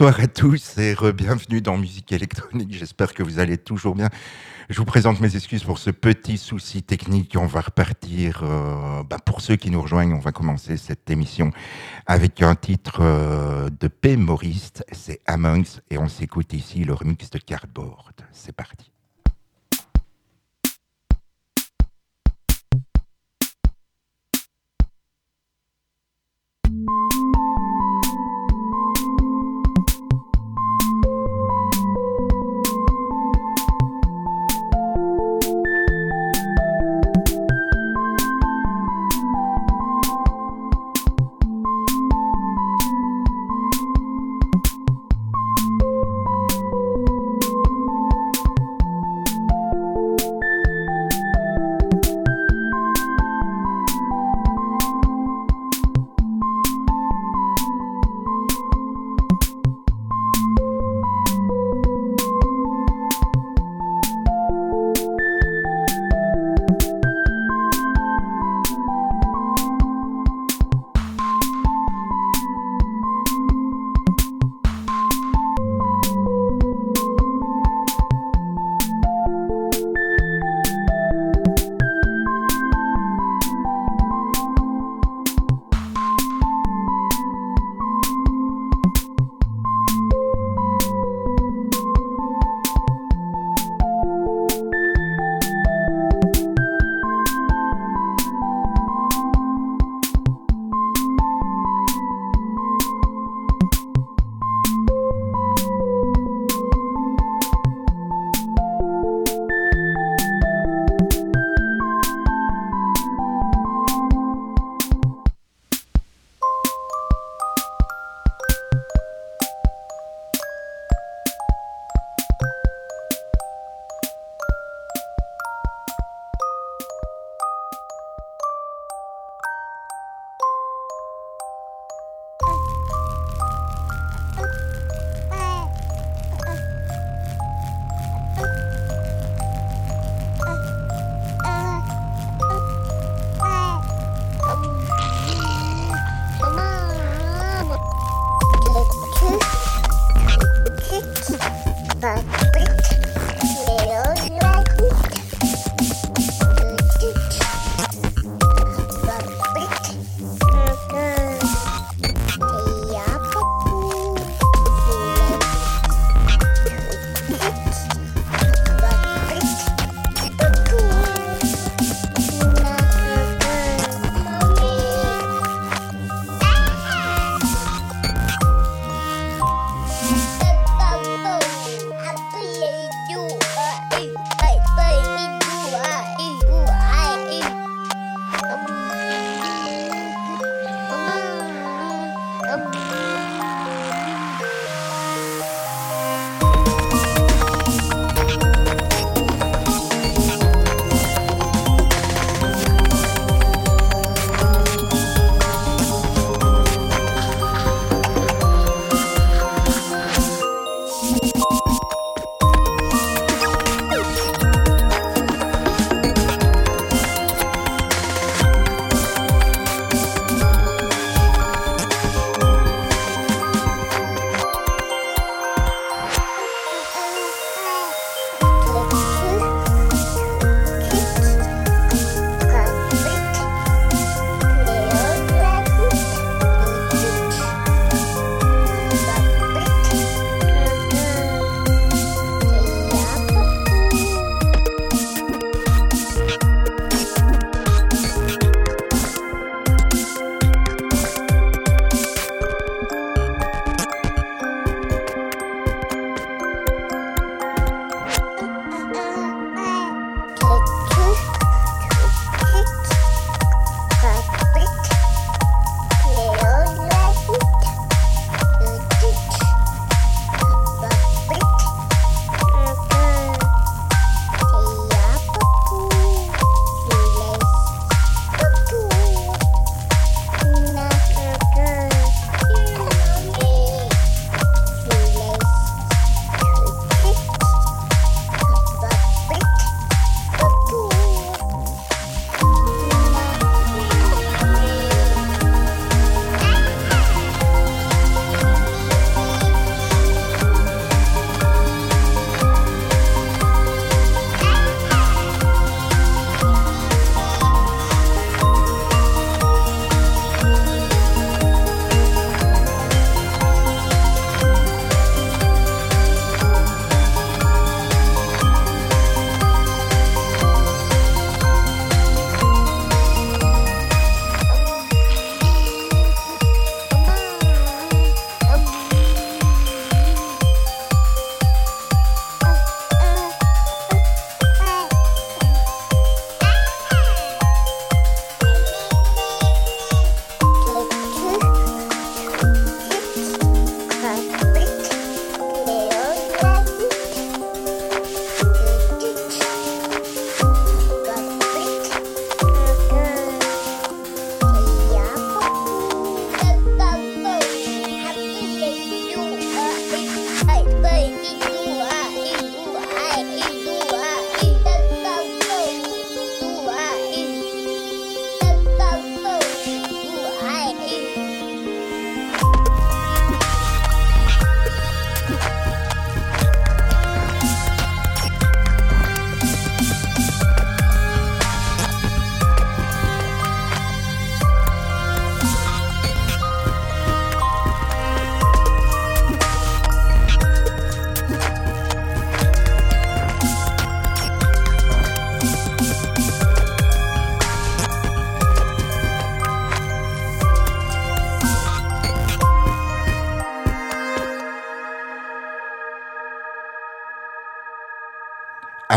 Rebonsoir à tous et re-bienvenue dans Musique électronique. J'espère que vous allez toujours bien. Je vous présente mes excuses pour ce petit souci technique. On va repartir. Euh, bah, pour ceux qui nous rejoignent, on va commencer cette émission avec un titre euh, de P. Maurice. C'est Amongst et on s'écoute ici le remix de Cardboard. C'est parti.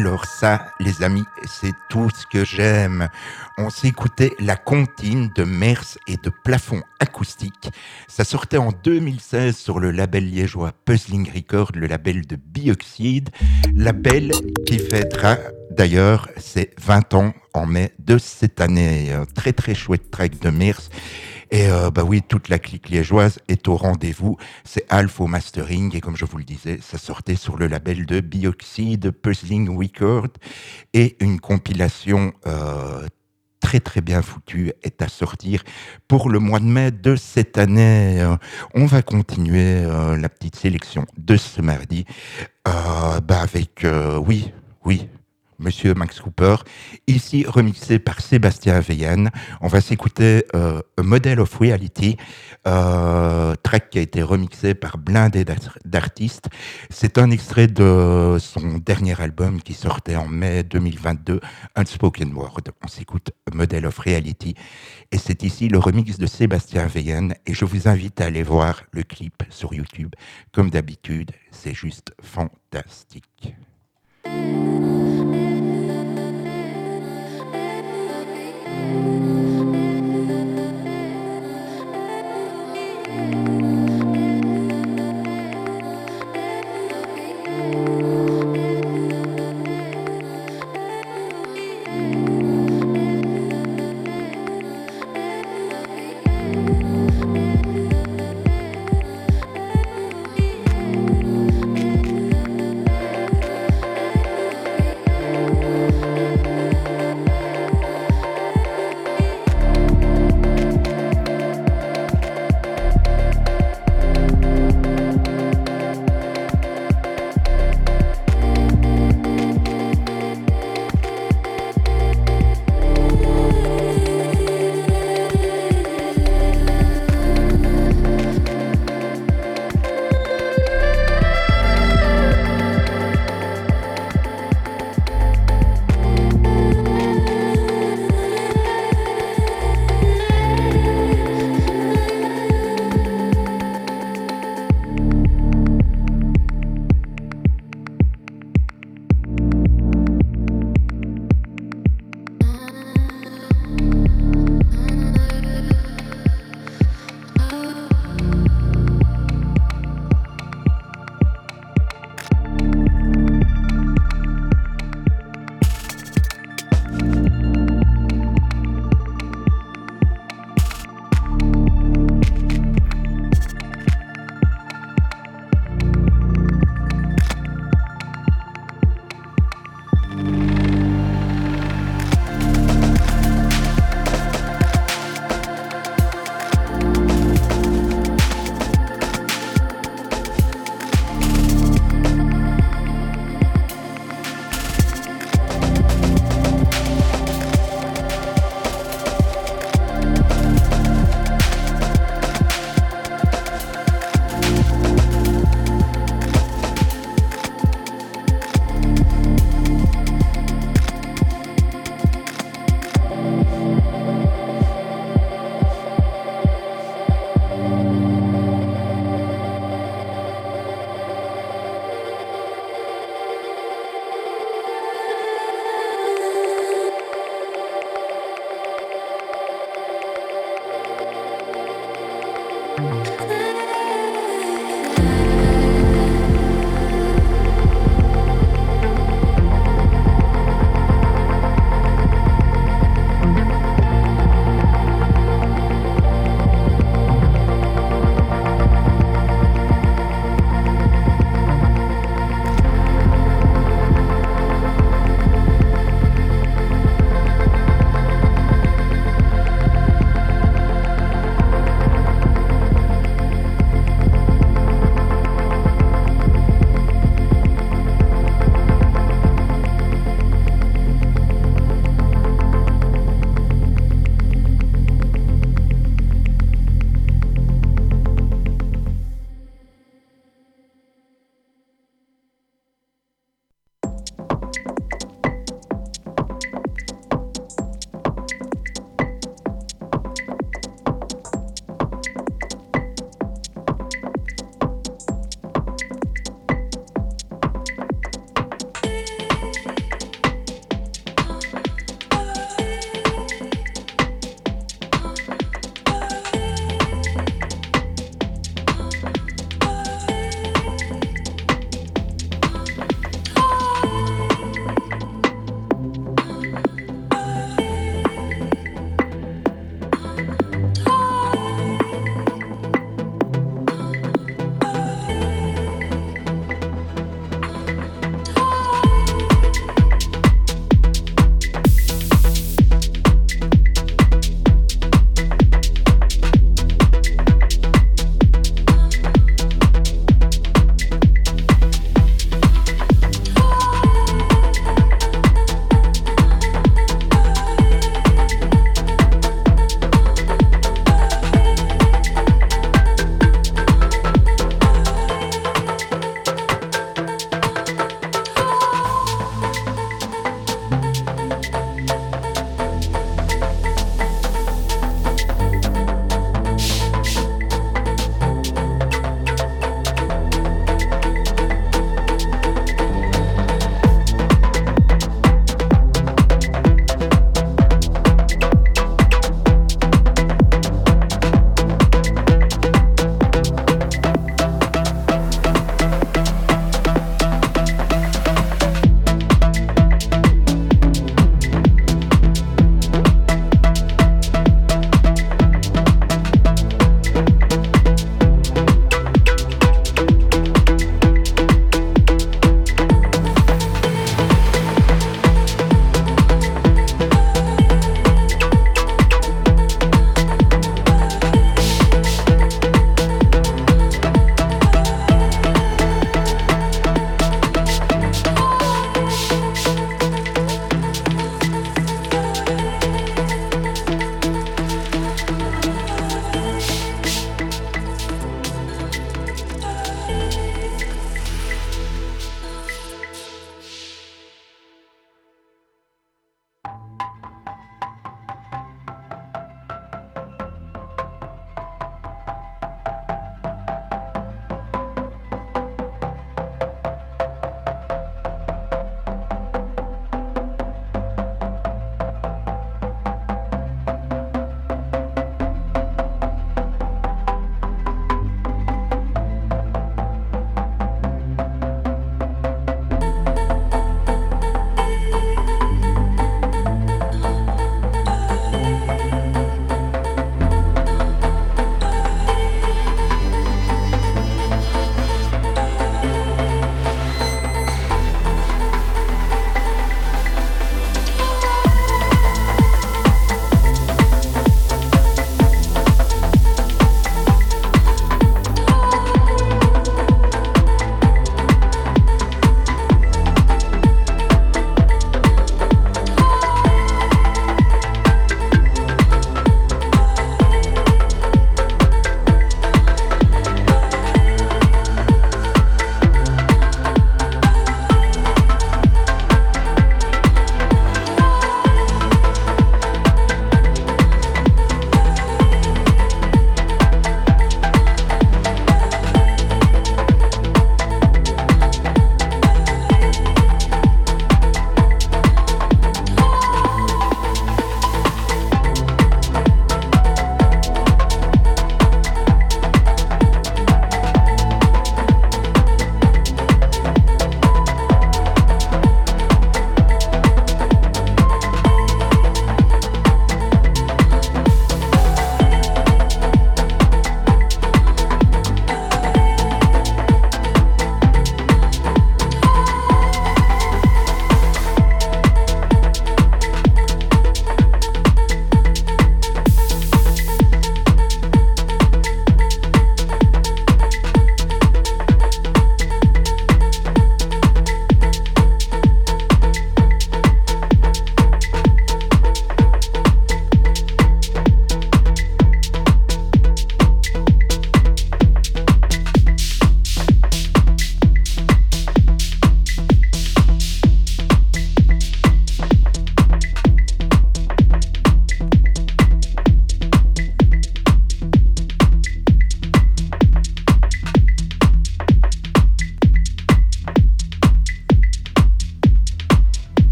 Alors ça, les amis, c'est tout ce que j'aime. On s'écoutait La Comptine de Mers et de Plafond Acoustique. Ça sortait en 2016 sur le label liégeois Puzzling Record, le label de Bioxide, label qui fêtera d'ailleurs ses 20 ans en mai de cette année. très très chouette track de Mers. Et euh, bah oui, toute la clique liégeoise est au rendez-vous. C'est Alpha au mastering et comme je vous le disais, ça sortait sur le label de Bioxide Puzzling Record et une compilation euh, très très bien foutue est à sortir pour le mois de mai de cette année. on va continuer euh, la petite sélection de ce mardi bah avec, oui, oui, Monsieur Max Cooper, ici remixé par Sébastien Veillen. On va s'écouter euh, A Model of Reality, euh, track qui a été remixé par blindé d'artistes. C'est un extrait de son dernier album qui sortait en mai 2022, Unspoken Word. On s'écoute A Model of Reality et c'est ici le remix de Sébastien Veillen et je vous invite à aller voir le clip sur YouTube. Comme d'habitude, c'est juste fantastique.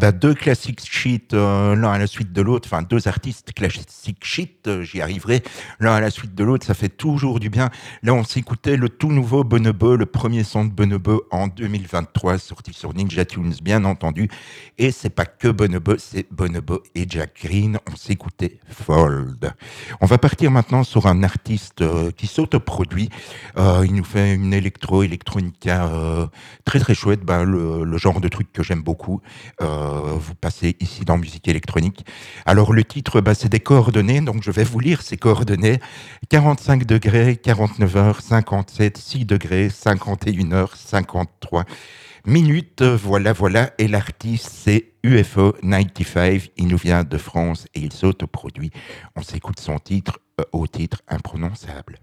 Bah deux classiques shit, euh, l'un à la suite de l'autre, enfin deux artistes classiques shit, euh, j'y arriverai, l'un à la suite de l'autre, ça fait toujours du bien. Là, on s'écoutait le tout nouveau Bonobo, le premier son de Bonobo en 2023, sorti sur Ninja Tunes, bien entendu. Et c'est pas que Bonobo, c'est Bonobo et Jack Green. On s'écoutait Fold. On va partir maintenant sur un artiste euh, qui s'autoproduit. Euh, il nous fait une électro, électronica très très chouette, ben, le, genre de truc que j'aime beaucoup. Vous passez ici dans musique électronique. Alors le titre, bah, c'est des coordonnées, donc je vais vous lire ces coordonnées. 45 degrés, 49 heures, 57, 6 degrés, 51 heures, 53 minutes. Voilà, voilà. Et l'artiste, c'est UFO 95. Il nous vient de France et il s'autoproduit. On s'écoute son titre euh, au titre imprononçable.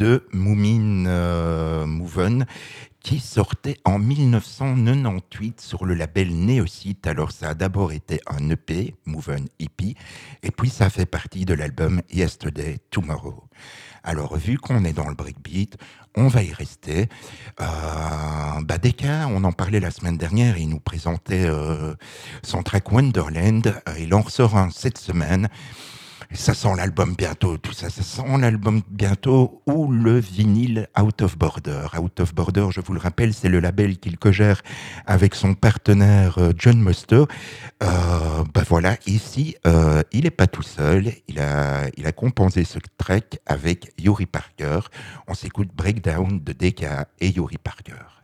De Moomin euh, qui sortait en 1998 sur le label Neocite. Alors ça a d'abord été un EP, Move EP, et puis ça fait partie de l'album Yesterday, Tomorrow. Alors vu qu'on est dans le breakbeat, on va y rester. Euh, bah, on en parlait la semaine dernière, il nous présentait euh, son track Wonderland, il en ressort un cette semaine ça sent l'album bientôt, tout ça, ça sent l'album bientôt ou le vinyle Out of Border. Out of Border, je vous le rappelle, c'est le label qu'il cogère avec son partenaire euh, John Musto. Euh, ben voilà, ici, euh, il n'est pas tout seul, il a, il a compensé ce track avec Yuri Parker. On s'écoute Breakdown de DK et Yuri Parker.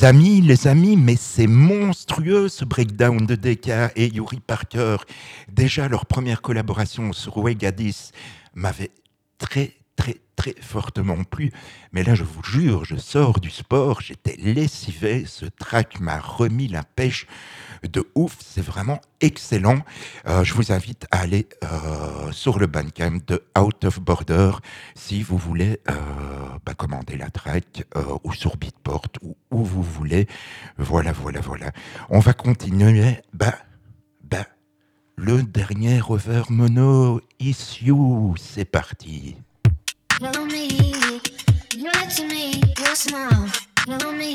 Les amis, les amis, mais c'est monstrueux ce breakdown de Deka et Yuri Parker. Déjà, leur première collaboration sur Wegadis m'avait très, très, très fortement plu. Mais là, je vous jure, je sors du sport, j'étais lessivé, ce track m'a remis la pêche de ouf, c'est vraiment excellent. Euh, je vous invite à aller euh, sur le Bandcamp de Out of Border si vous voulez euh, bah, commander la track ou sur Beatport ou où vous voulez. Voilà, voilà, voilà. On va continuer. Bah, bah, le dernier over mono issue, c'est parti. Hello me, you look to me, you smile. Hello me,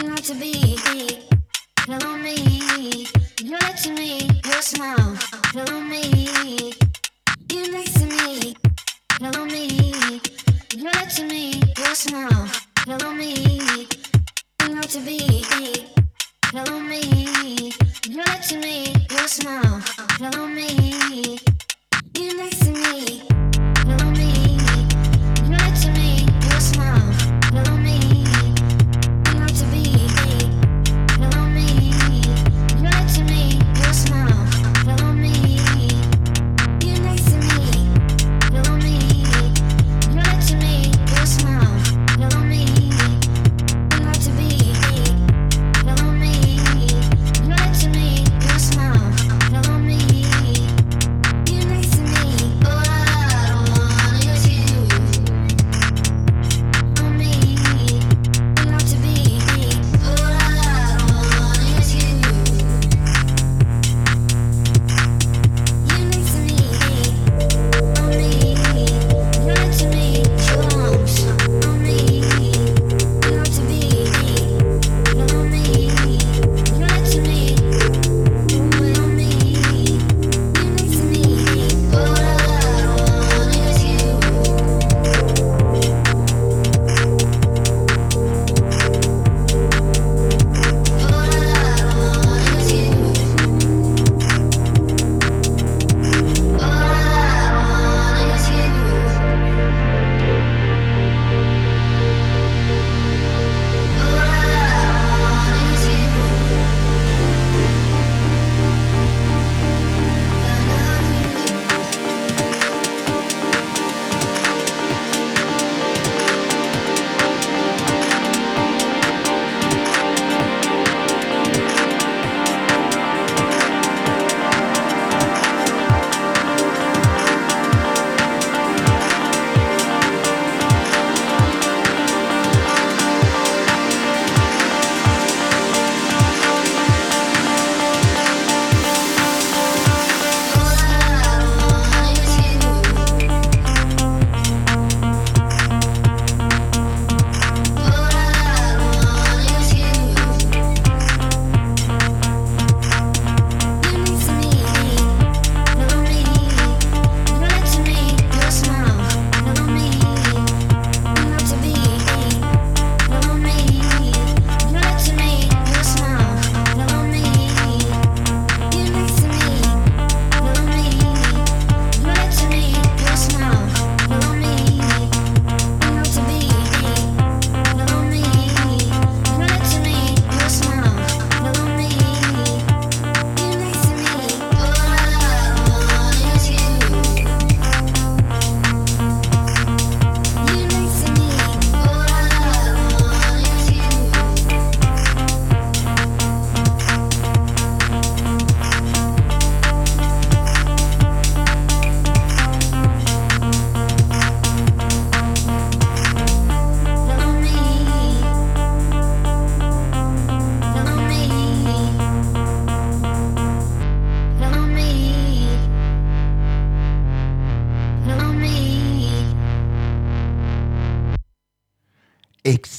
not to be. Hello me, you look to me, you smile. Hello me, you next to me. Hello me, me, you smile. Hello to be. Hello me, you look to me, you smile. Hello me, you next to me.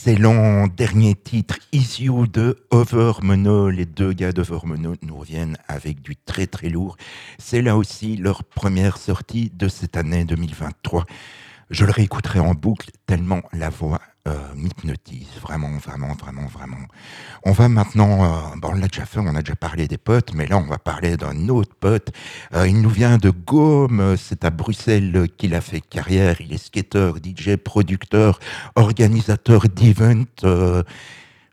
Excellent dernier titre, Issue de Overmono. Les deux gars d'Overmono nous reviennent avec du très très lourd. C'est là aussi leur première sortie de cette année 2023. Je le réécouterai en boucle tellement la voix m'hypnotise. Vraiment, vraiment, vraiment, vraiment. On va maintenant, euh, bon, on l'a déjà fait, on a déjà parlé des potes, mais là, on va parler d'un autre pote. Euh, il nous vient de Gaume, c'est à Bruxelles qu'il a fait carrière. Il est skater, DJ, producteur, organisateur d'events.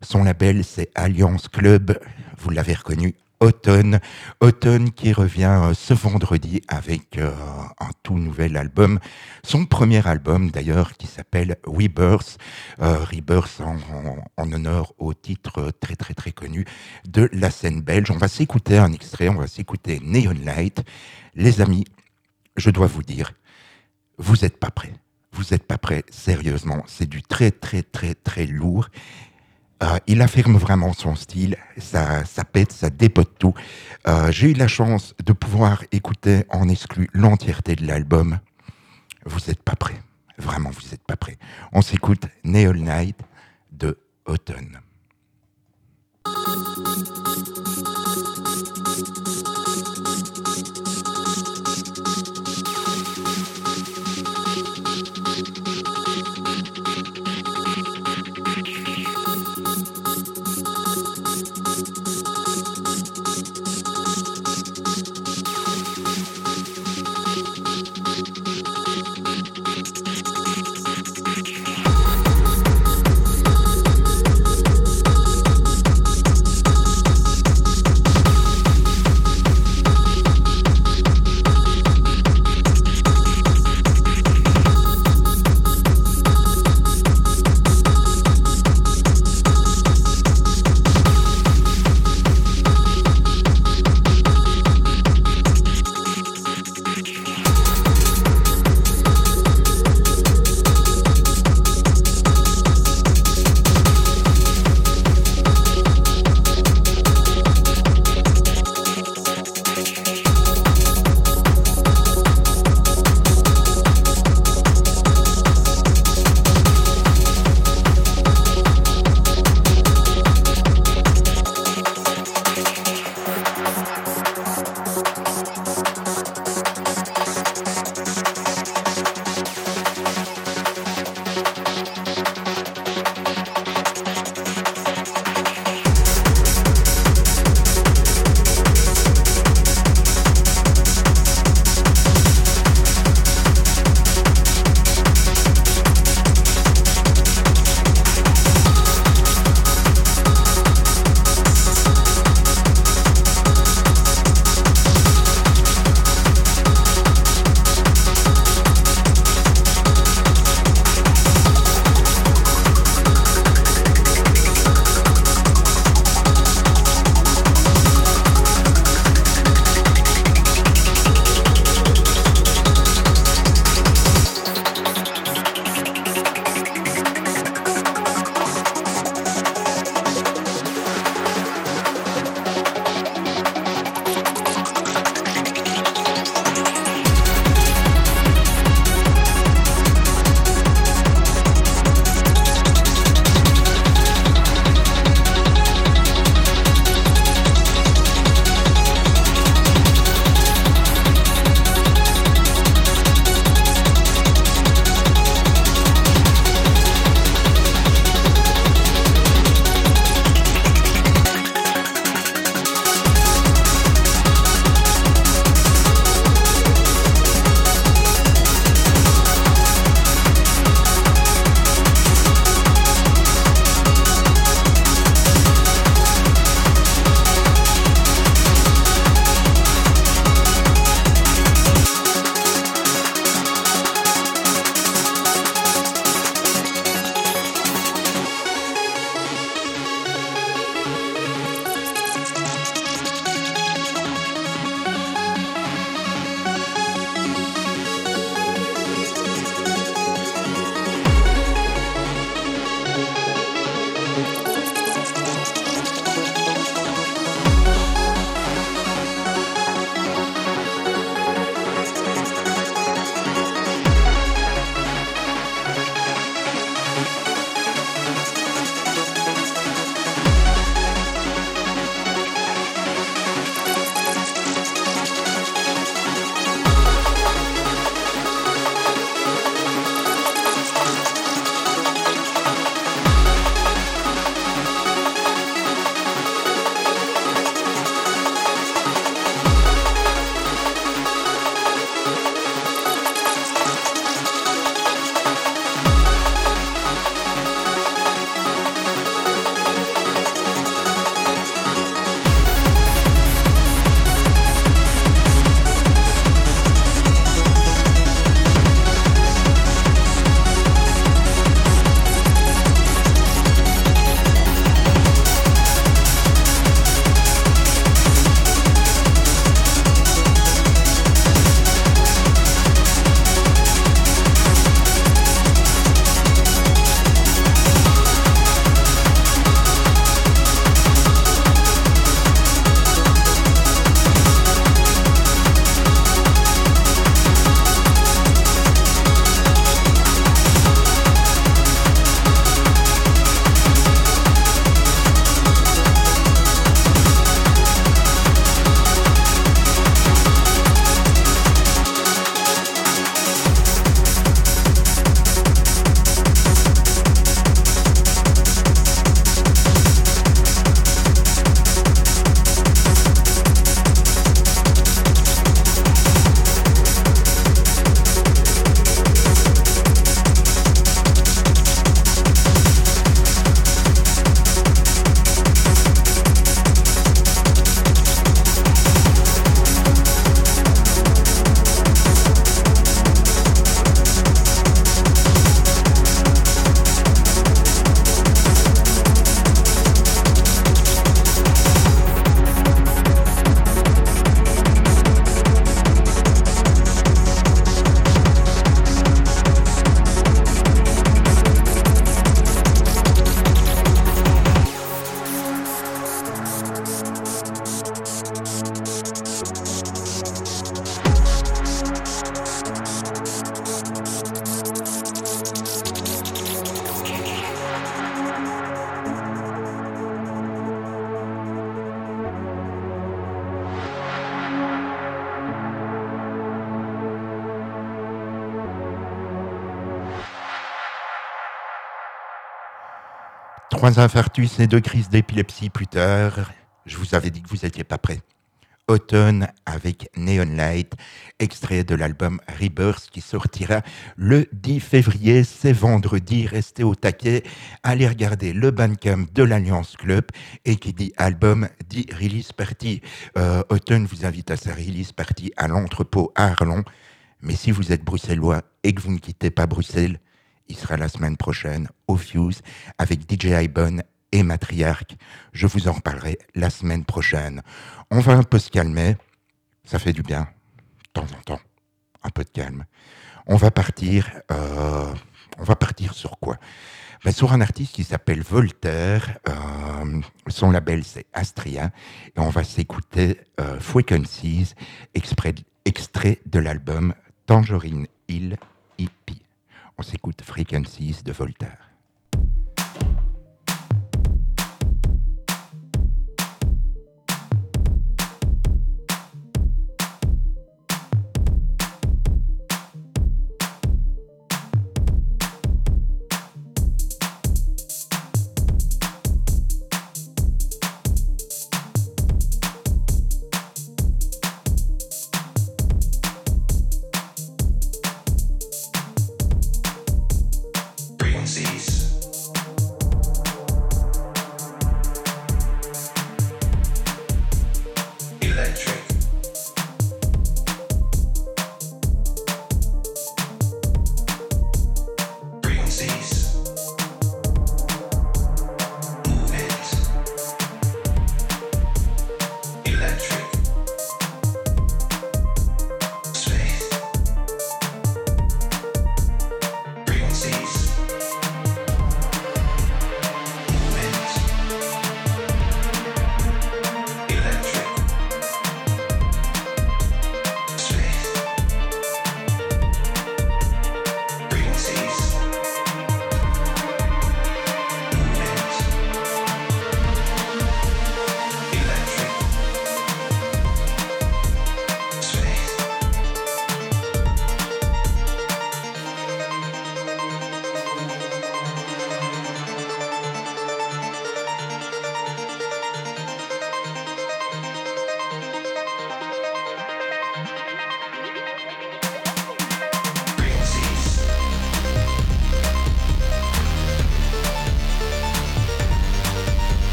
Son label, c'est Alliance Club. Vous l'avez reconnu, Automne. Automne qui revient euh, ce vendredi avec euh, un tout nouvel album. Son premier album d'ailleurs qui s'appelle Rebirth. Euh, Rebirth en, en- en honneur au titre très très très connu de la scène belge. On va s'écouter un extrait, on va s'écouter Neon Light. Les amis, je dois vous dire, vous n'êtes pas prêts. Vous n'êtes pas prêts, sérieusement. C'est du très très très très lourd. Euh, il affirme vraiment son style, ça, ça pète, ça dépote tout. Euh, J'ai eu la chance de pouvoir écouter en exclu l'entièreté de l'album. Vous n'êtes pas prêts, vraiment vous n'êtes pas prêts. On s'écoute Neon Night de Autumn. Trois infarctus et deux crises d'épilepsie plus tard, je vous avais dit que vous n'étiez pas prêts. Automne avec Neon Light, extrait de l'album Rebirth qui sortira le 10 février. C'est vendredi. Restez au taquet. Allez regarder le Bandcamp de l'Alliance Club et qui dit album dit release party. Euh, Automne vous invite à sa release party à l'entrepôt à Arlon. Mais si vous êtes bruxellois et que vous ne quittez pas Bruxelles, il sera la semaine prochaine au Fuse avec DJ Ibon et Matriarque. Je vous en reparlerai la semaine prochaine. On va un peu se calmer. Ça fait du bien, de temps en temps. Un peu de calme. On va partir. euh, on va partir sur quoi? Ben, Sur un artiste qui s'appelle Voltaire. euh, son label, c'est Astria. Et on va s'écouter euh, Frequencies, extrait de l'album Tangerine Hill Hippie. On s'écoute Frequencies de Voltaire.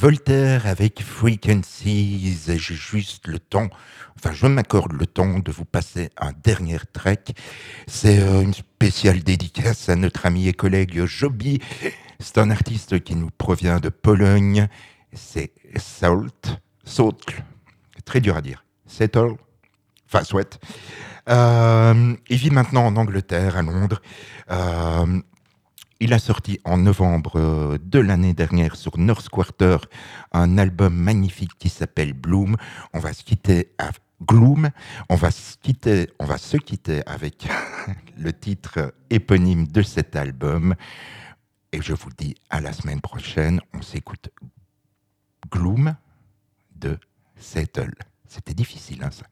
Voltaire avec Frequencies. J'ai juste le temps, enfin, je m'accorde le temps de vous passer un dernier track. C'est euh, une spéciale dédicace à notre ami et collègue Joby. C'est un artiste qui nous provient de Pologne. C'est Salt. Salt. Très dur à dire. Settle. Enfin, souhaite. Il vit maintenant en Angleterre, à Londres. Euh, il a sorti en novembre euh, de l'année dernière sur North Quarter un album magnifique qui s'appelle Bloom. On va se quitter Gloom. On va se quitter, on va se quitter avec le titre éponyme de cet album. Et je vous dis à la semaine prochaine. On s'écoute Gloom de Settle. C'était difficile, hein, ça.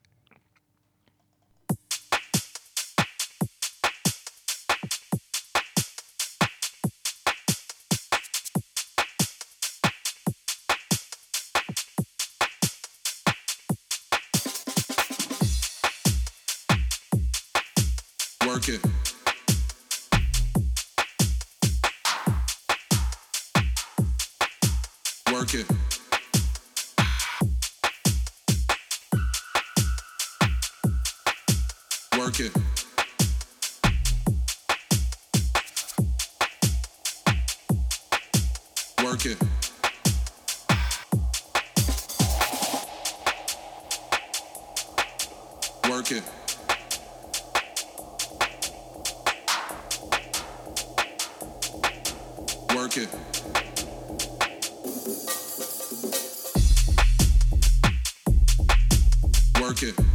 Work it. Work it. Work it. Work it. Work it.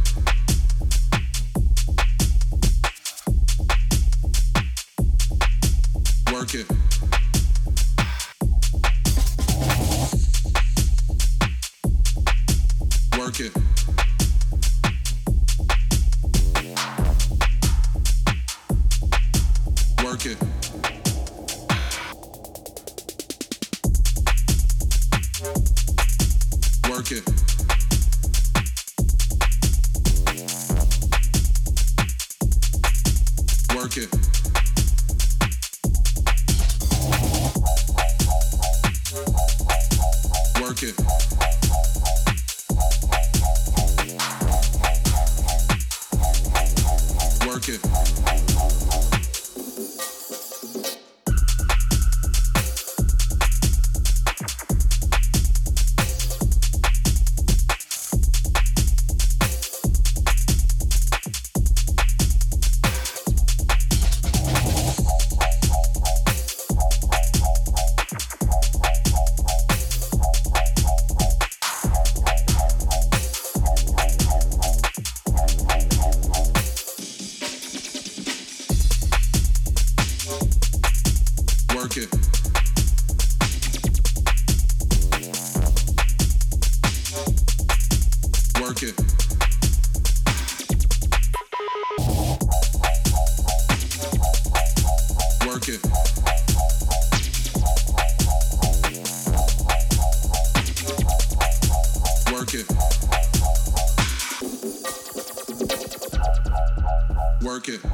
Work it.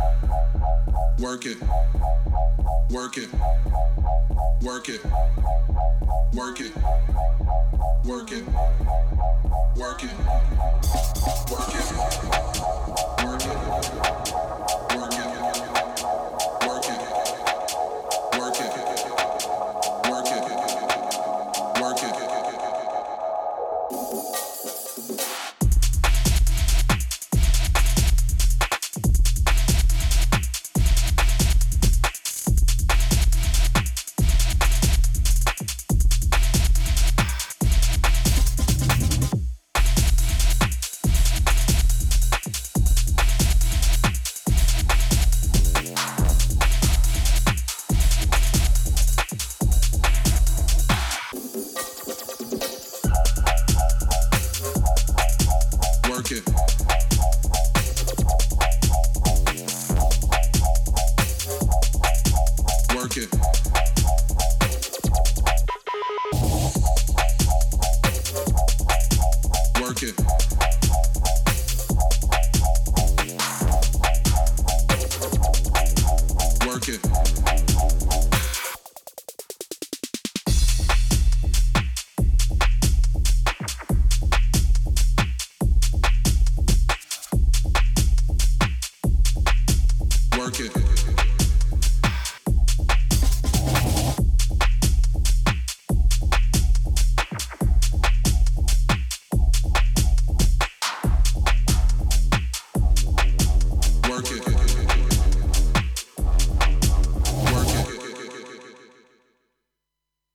Work it. Work it. Work it. Work it. Work it. Work it. Work it. Work it.